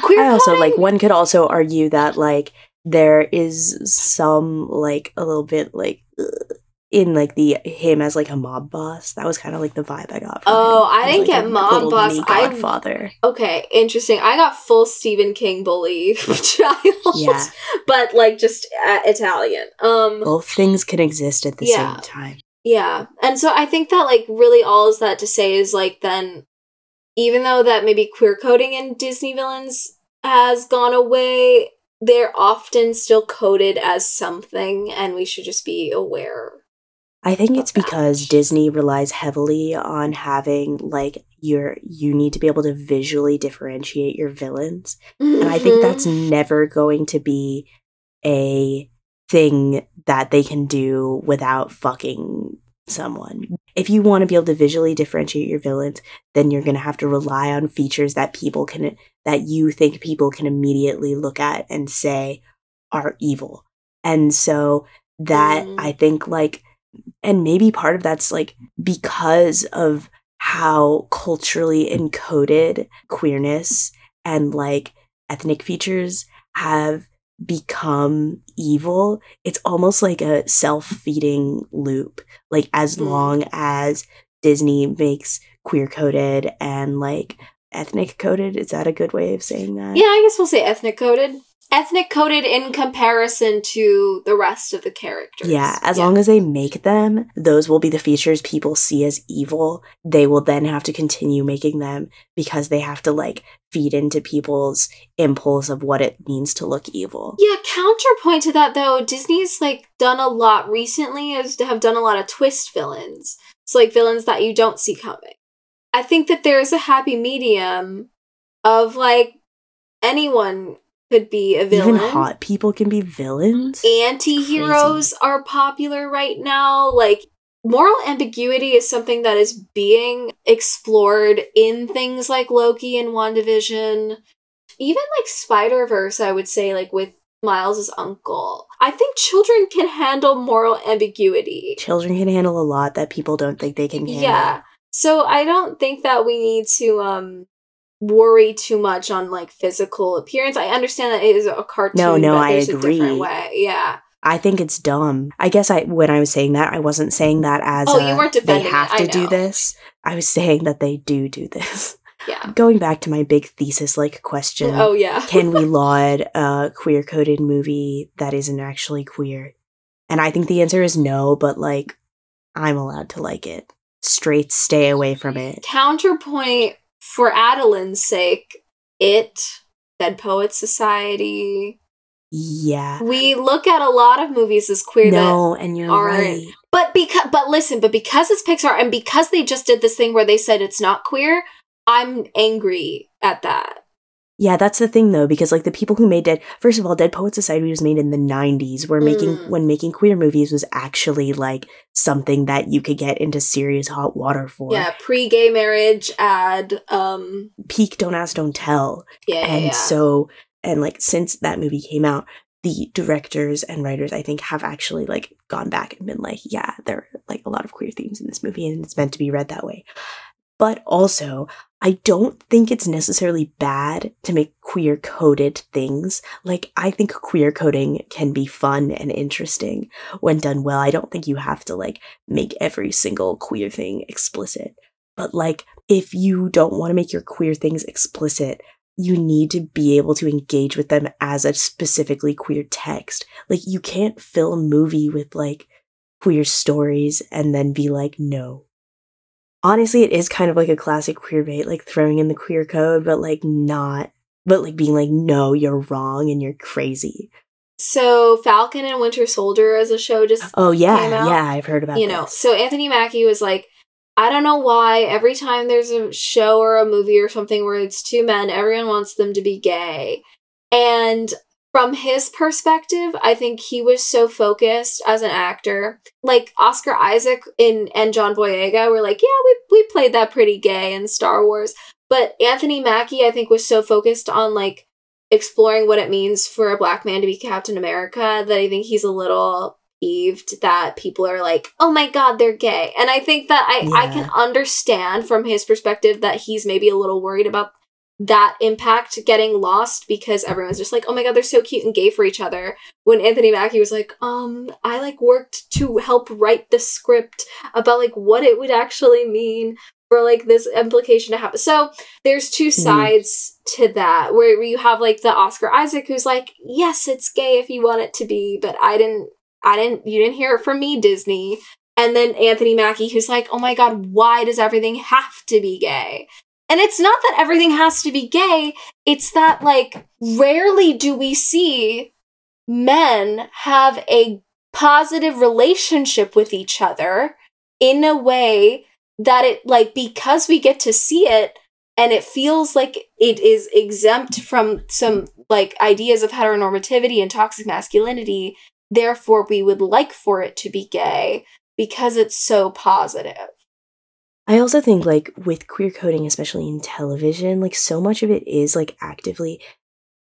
queer I also, like, one could also argue that, like, there is some, like, a little bit, like, ugh, in, like, the him as, like, a mob boss. That was kind of, like, the vibe I got from Oh, him. I didn't like, get mob boss. I- Godfather. Okay, interesting. I got full Stephen King bully child. Yeah. But like just uh, Italian. Um Both things can exist at the Yeah. same time. yeah. And so I think that like really all is that to say is like then even though that maybe queer coding in Disney villains has gone away, they're often still coded as something and we should just be aware. I think it's of that. because Disney relies heavily on having like your you need to be able to visually differentiate your villains. And I think that's never going to be a thing that they can do without fucking someone. If you want to be able to visually differentiate your villains, then you're going to have to rely on features that people can that you think people can immediately look at and say are evil. And so that Mm. I think like and maybe part of that's like because of how culturally encoded queerness and like ethnic features have become evil it's almost like a self-feeding loop like as Mm. long as disney makes queer coded and like ethnic coded is that a good way of saying that Yeah, I guess we'll say ethnic coded. Ethnic coded in comparison to the rest of the characters. Yeah, as long as they make them, those will be the features people see as evil. They will then have to continue making them because they have to like feed into people's impulse of what it means to look evil. Yeah, counterpoint to that though, Disney's like done a lot recently is to have done a lot of twist villains. So like villains that you don't see coming. I think that there's a happy medium of like anyone could be a villain. Even hot people can be villains. Anti-heroes are popular right now. Like moral ambiguity is something that is being explored in things like Loki and WandaVision. Even like Spider-Verse, I would say, like with Miles' uncle. I think children can handle moral ambiguity. Children can handle a lot that people don't think they can handle. Yeah. So I don't think that we need to um worry too much on like physical appearance. I understand that it is a cartoon. No, no, I agree. Yeah. I think it's dumb. I guess I when I was saying that, I wasn't saying that as Oh, a, you weren't defending they have it, to do this. I was saying that they do do this. Yeah. Going back to my big thesis like question. Oh yeah. can we laud a queer coded movie that isn't actually queer? And I think the answer is no, but like I'm allowed to like it. Straight stay away from it. Counterpoint for Adeline's sake, it, Dead Poets Society. Yeah. We look at a lot of movies as queer that No, and you're aren't. right. But because but listen, but because it's Pixar and because they just did this thing where they said it's not queer, I'm angry at that. Yeah, that's the thing though, because like the people who made Dead first of all, Dead Poet Society was made in the nineties, where making Mm. when making queer movies was actually like something that you could get into serious hot water for. Yeah, pre-gay marriage ad um Peak Don't Ask, Don't Tell. yeah, yeah, and yeah. so and like since that movie came out the directors and writers i think have actually like gone back and been like yeah there are like a lot of queer themes in this movie and it's meant to be read that way but also i don't think it's necessarily bad to make queer coded things like i think queer coding can be fun and interesting when done well i don't think you have to like make every single queer thing explicit but like if you don't want to make your queer things explicit you need to be able to engage with them as a specifically queer text. Like you can't fill a movie with like queer stories and then be like, no. Honestly, it is kind of like a classic queer bait, like throwing in the queer code, but like not, but like being like, no, you're wrong and you're crazy. so Falcon and Winter Soldier as a show just Oh yeah, yeah, I've heard about you know. this. So Anthony Mackie was like, I don't know why every time there's a show or a movie or something where it's two men, everyone wants them to be gay. And from his perspective, I think he was so focused as an actor. Like Oscar Isaac in and John Boyega were like, yeah, we we played that pretty gay in Star Wars. But Anthony Mackie, I think, was so focused on like exploring what it means for a black man to be Captain America that I think he's a little peeved that people are like, oh my god, they're gay. And I think that I, I can understand from his perspective that he's maybe a little worried about that impact getting lost because everyone's just like, oh my god, they're so cute and gay for each other. When Anthony Mackie was like, um, I like worked to help write the script about like what it would actually mean for like this implication to happen. So there's two sides to that where you have like the Oscar Isaac who's like, yes, it's gay if you want it to be, but I didn't, I didn't, you didn't hear it from me, Disney. And then Anthony Mackie who's like, oh my god, why does everything have to be gay? And it's not that everything has to be gay, it's that like rarely do we see men have a positive relationship with each other in a way that it like because we get to see it and it feels like it is exempt from some like ideas of heteronormativity and toxic masculinity therefore we would like for it to be gay because it's so positive I also think like with queer coding, especially in television, like so much of it is like actively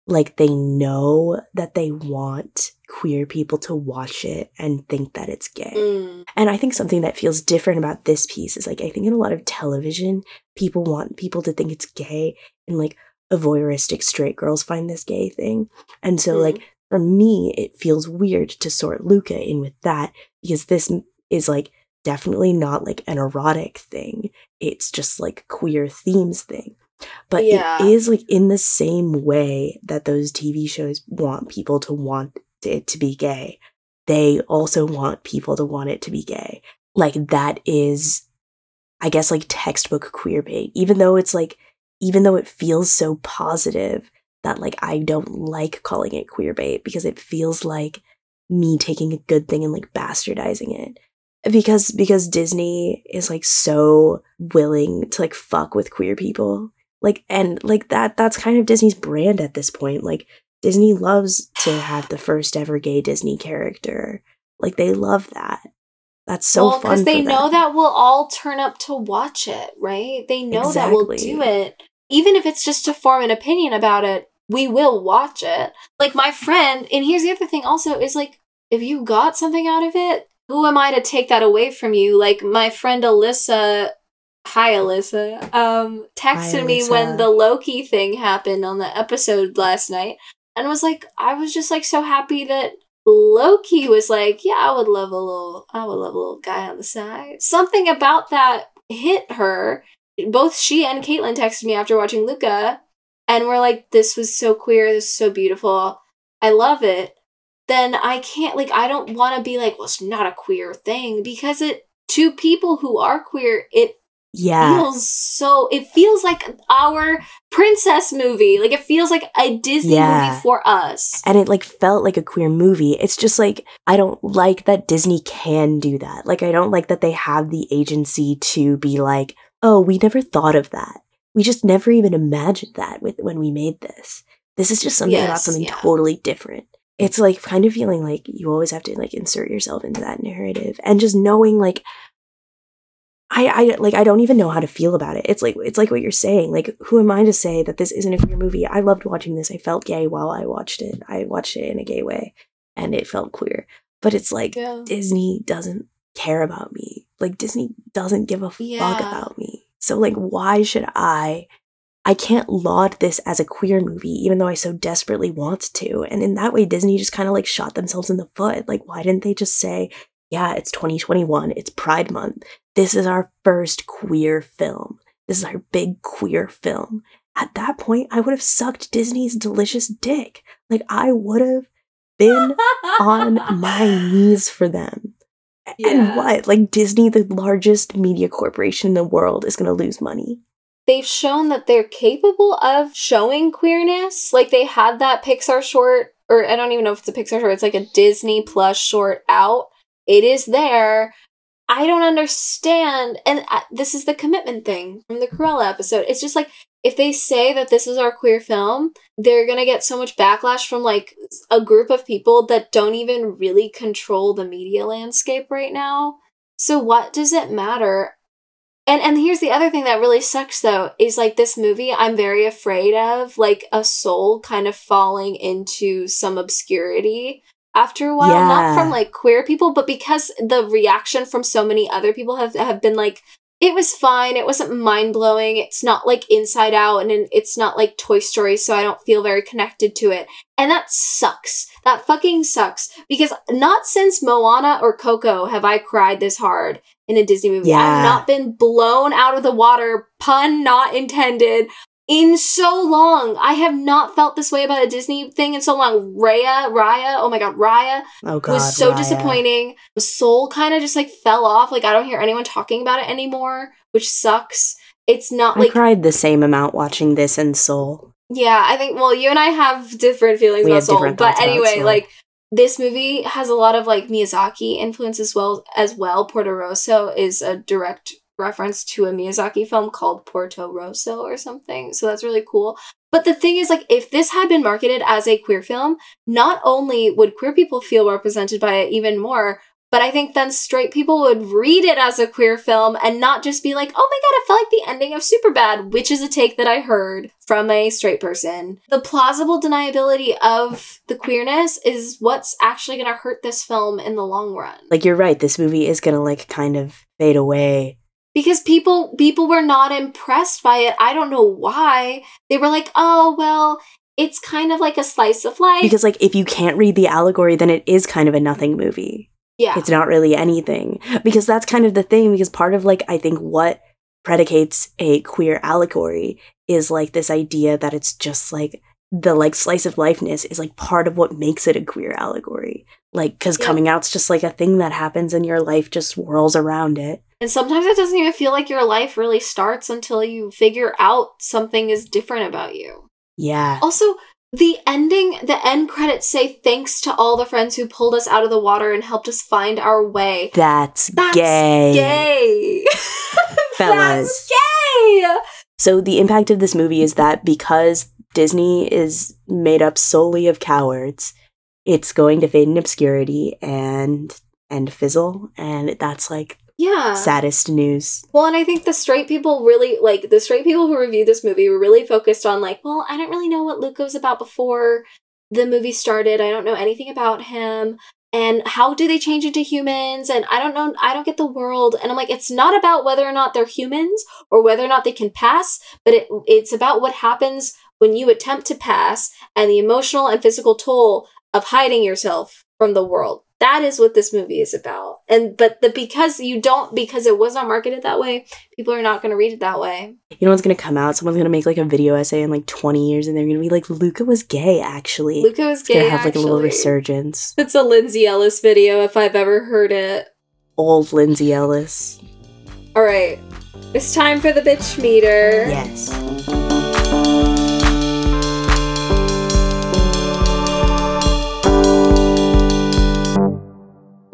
like they know that they want queer people to watch it and think that it's gay. Mm. And I think something that feels different about this piece is like I think in a lot of television, people want people to think it's gay and like a voyeuristic straight girls find this gay thing. And so Mm. like for me, it feels weird to sort Luca in with that because this is like definitely not like an erotic thing. It's just like queer themes thing. But Yeah. it is like in the same way that those TV shows want people to want it to be gay. They also want people to want it to be gay. Like that is I guess like textbook queer bait. Even though it's like even though it feels so positive that like I don't like calling it queer bait because it feels like me taking a good thing and like bastardizing it because because Disney is like so willing to like fuck with queer people like and like that that's kind of Disney's brand at this point like Disney loves to have the first ever gay Disney character. Like they love that. That's so well, fun because they know that we'll all turn up to watch it, right? They know that we'll do it. Even if it's just to form an opinion about it, we will watch it. Like my friend, and here's the other thing also is like, if you got something out of it, who am I to take that away from you? Like my friend Alyssa, hi Alyssa, um, texted me when the Loki thing happened on the episode last night and was like, I was just like so happy that Loki was like, yeah, I would love a little, I would love a little guy on the side. Something about that hit her. Both she and Caitlin texted me after watching Luca, and were like, this was so queer, this is so beautiful, I love it. Then I can't like, I don't want to be like, well, it's not a queer thing because it to people who are queer, it Yeah. feels so it feels like our princess movie like it feels like a disney Yeah. movie for us and it like felt like a queer movie. It's just like I don't like that Disney can do that. Like I don't like that they have the agency to be like, "Oh, we never thought of that. We just never even imagined that with when we made this. This is just something about something yeah. totally different." It's like kind of feeling like you always have to like insert yourself into that narrative and just knowing like I, I like I don't even know how to feel about it. It's like it's like what you're saying. Like who am I to say that this isn't a queer movie? I loved watching this. I felt gay while I watched it. I watched it in a gay way and it felt queer. But it's like yeah Disney doesn't care about me. Like Disney doesn't give a fuck about me. So like why should I I can't laud this as a queer movie even though I so desperately want to. And in that way Disney just kind of like shot themselves in the foot. Like why didn't they just say, "Yeah, it's 2021. It's Pride month. This is our first queer film. This is our big queer film." At that point, I would have sucked Disney's delicious dick. Like I would have been on my knees for them. And what? Like Disney, the largest media corporation in the world, is going to lose money. They've shown that they're capable of showing queerness. Like they had that pixar short or i don't even know if it's a pixar short it's like a disney plus short out. It is there. I don't understand and uh, this is the commitment thing from the cruella episode. It's just like if they say that this is our queer film they're gonna get so much backlash from like a group of people that don't even really control the media landscape right now. So what does it matter and and here's the other thing that really sucks though is like this movie I'm very afraid of like a soul kind of falling into some obscurity after a while. Not from like queer people but because the reaction from so many other people have have been like it was fine it wasn't mind blowing it's not like inside out and it's not like toy story so i don't feel very connected to it. And that sucks. That fucking sucks. Because not since moana or coco have i cried this hard in a Disney movie. I've not been blown out of the water, pun not intended, in so long. I have not felt this way about a Disney thing in so long. Raya, Raya, oh my god, Raya Oh god, was so Raya. disappointing. Soul kind of just like fell off. Like I don't hear anyone talking about it anymore, which sucks. It's not I like cried the same amount watching this and Soul. yeah, I think well, you and I have different feelings We about Soul, but anyway, Soul. like this movie has a lot of like Miyazaki influence as well as well. Porto Rosso is a direct reference to a Miyazaki film called Porco Rosso or something. So that's really cool. But the thing is like if this had been marketed as a queer film, not only would queer people feel represented by it even more, but I think then straight people would read it as a queer film and not just be like, oh my god, it felt like the ending of Superbad, which is a take that I heard from a straight person. The plausible deniability of the queerness is what's actually going to hurt this film in the long run. Like you're right, this movie is gonna like kind of fade away. because people people were not impressed by it. I don't know why. They were like, "Oh, well, it's kind of like a slice of life." Because like if you can't read the allegory, then it is kind of a nothing movie. Yeah. It's not really anything. Because that's kind of the thing, because part of like I think what predicates a queer allegory is like this idea that it's just like the like slice of lifeness is like part of what makes it a queer allegory. Like, because Yeah. coming out's just like a thing that happens and your life just swirls around it. And sometimes it doesn't even feel like your life really starts until you figure out something is different about you. Yeah. Also, the ending, the end credits say thanks to all the friends who pulled us out of the water and helped us find our way. That's, That's gay. Gay. Fellas. That's gay. So the impact of this movie is that because Disney is made up solely of cowards, it's going to fade in obscurity and and fizzle, and that's like Yeah. saddest news. Well, and I think the straight people really like the straight people who reviewed this movie were really focused on like, well, I didn't really know what Luca was about before the movie started. I don't know anything about him. And how do they change into humans? And I don't know, I don't get the world. And I'm like, it's not about whether or not they're humans or whether or not they can pass, but it, it's about what happens when you attempt to pass and the emotional and physical toll of hiding yourself from the world. That is what this movie is about. And but the because you don't because it was not marketed that way, people are not going to read it that way. You know what's gonna come out? Someone's gonna make like a video essay in like 20 years and they're gonna be like, Luca was gay actually. Luca was it's gonna have like a little resurgence. It's a Lindsay Ellis video if I've ever heard it. Old Lindsay Ellis. All right. It's time for the bitch meter. Yes.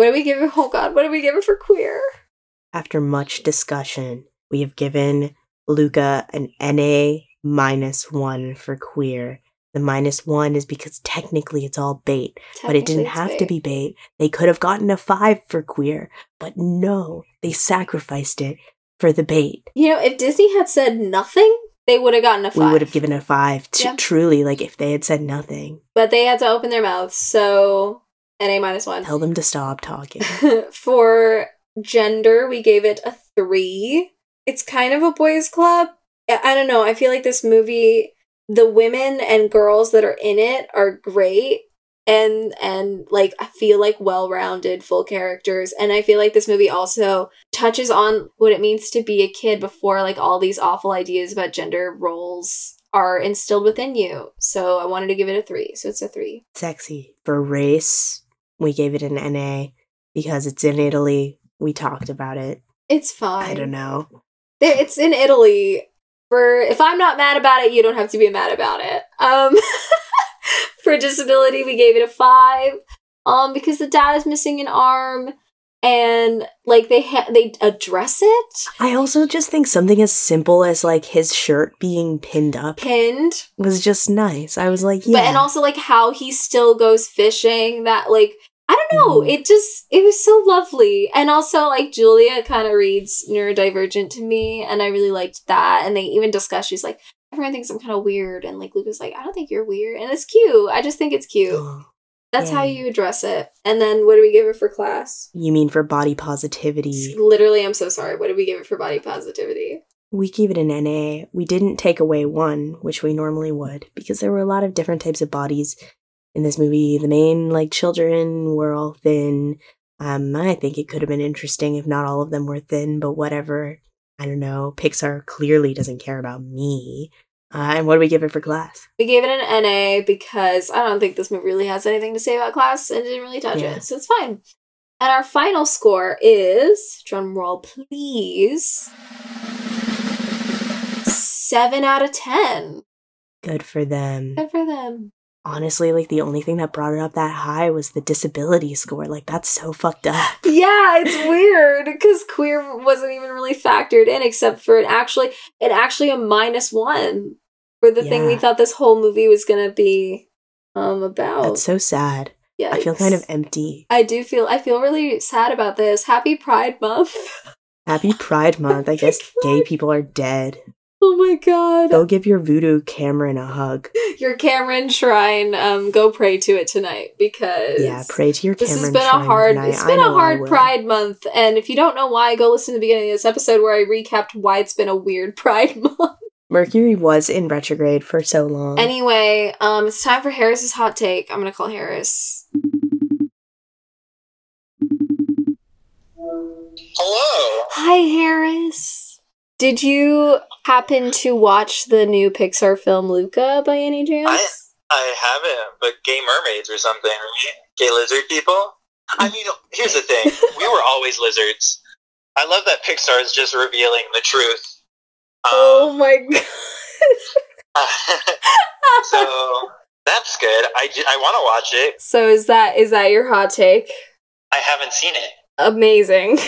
What do we give? Oh god, what do we give for queer? After much discussion, we have given Luca an NA minus one for queer. The minus one is because technically it's all bait, but it didn't have to be bait. They could have gotten a five for queer, but no, they sacrificed it for the bait. You know, if Disney had said nothing, they would have gotten a five. We would have given a five. T- Yeah. Truly, like if they had said nothing, but they had to open their mouths, so A minus one. tell them to stop talking. for gender, we gave it a three. It's kind of a boys' club. I I don't know. I feel like this movie, the women and girls that are in it are great. And and like I feel like well-rounded full characters and I feel like this movie also touches on what it means to be a kid before like all these awful ideas about gender roles are instilled within you. So I wanted to give it a 3. So it's a 3. Sexy. For race, we gave it an NA because it's in Italy. We talked about it. It's fine. I don't know. It's in Italy. For if I'm not mad about it, you don't have to be mad about it. Um, for disability, we gave it a five. Um, because the dad is missing an arm, and like they ha- they address it I also just think something as simple as like his shirt being pinned up pinned, was just nice. I was like, yeah. but and also like how he still goes fishing. That like know. Mhm. It just it was so lovely, and also like Giulia kind of reads neurodivergent to me, and I really liked that. And they even discuss. She's like, everyone thinks I'm kind of weird, and like Luca's like, I don't think you're weird, and it's cute. I just think it's cute. That's how you address it. And then what do we give it for class? you mean for body positivity? Literally, I'm so sorry. What did we give it for body positivity? We gave it an NA. We didn't take away one, which we normally would, because there were a lot of different types of bodies in this movie. The main, like, children were all thin. Um, I think it could have been interesting if not all of them were thin, but whatever. I don't know. Pixar clearly doesn't care about me. Uh, and what do we give it for class? We gave it an NA because I don't think this movie really has anything to say about class and didn't really touch Yeah. it. So it's fine. And our final score is, drum roll please, 7 out of 10. Good for them. Good for them. Honestly, like, the only thing that brought it up that high was the disability score. Like, that's so fucked up. Yeah, it's weird because queer wasn't even really factored in except for it actually it actually a minus one for the thing we thought this whole movie was gonna be um about. That's so sad. yeah, I feel kind of empty. I do feel I feel really sad about this. Happy Pride Month. Happy Pride Month. I guess gay people are dead. oh my god. Go give your voodoo Cameron a hug. Your Cameron shrine, um, go pray to it tonight because Yeah, pray to your Cameron. This has been a hard tonight. it's I been a hard. Pride month, and if you don't know why, go listen to the beginning of this episode where I recapped why it's been a weird Pride month. Mercury was in retrograde for so long. Anyway, um, it's time for Harris's hot take. I'm gonna call Harris. Hello. Hi, Harris. Did you happen to watch the new Pixar film Luca by any chance? I I haven't, but gay mermaids or something. Gay lizard people? I mean, here's the thing. We were always lizards. I love that Pixar is just revealing the truth. oh my god. Um, so that's good. I, I want to watch it. so is that is that your hot take? I haven't seen it. Amazing.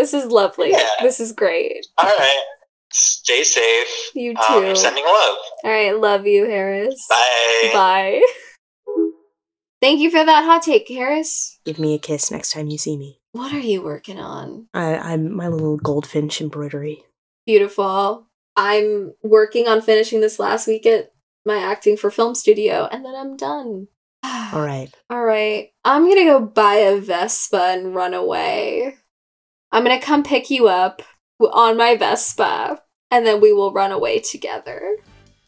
This is lovely. Yeah. This is great. All right. Stay safe. You too. Um, sending love. All right, love you, Harris. Bye. Bye. Thank you for that hot take, Harris. Give me a kiss next time you see me. What are you working on? I, I'm my little goldfinch embroidery. Beautiful. I'm working on finishing this last week at my acting for film studio, and then I'm done. All right. All right. I'm gonna go buy a Vespa and run away. I'm gonna come pick you up on my Vespa, and then we will run away together.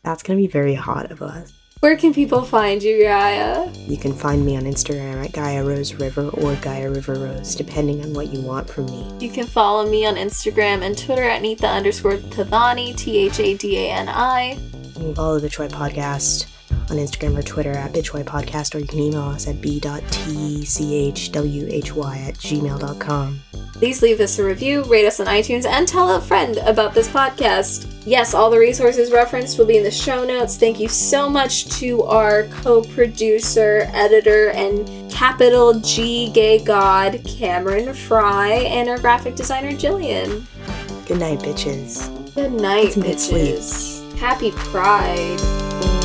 That's gonna be very hot of us. Where can people find you, Gaia? You can find me on Instagram at Gaia Rose River or Gaia River Rose, depending on what you want from me. You can follow me on Instagram and Twitter at Nita underscore Thadani, T H A D A N I. You can follow the Troy Podcast on Instagram or Twitter at Bitchwhy Podcast, or you can email us at b.tchwhy at gmail.com. Please leave us a review, rate us on iTunes, and tell a friend about this podcast. Yes, all the resources referenced will be in the show notes. Thank you so much to our co producer, editor, and capital G gay god, Cameron Fry, and our graphic designer, Jillian. Good night, bitches. Good night, Get some good sleep. bitches. Happy Pride.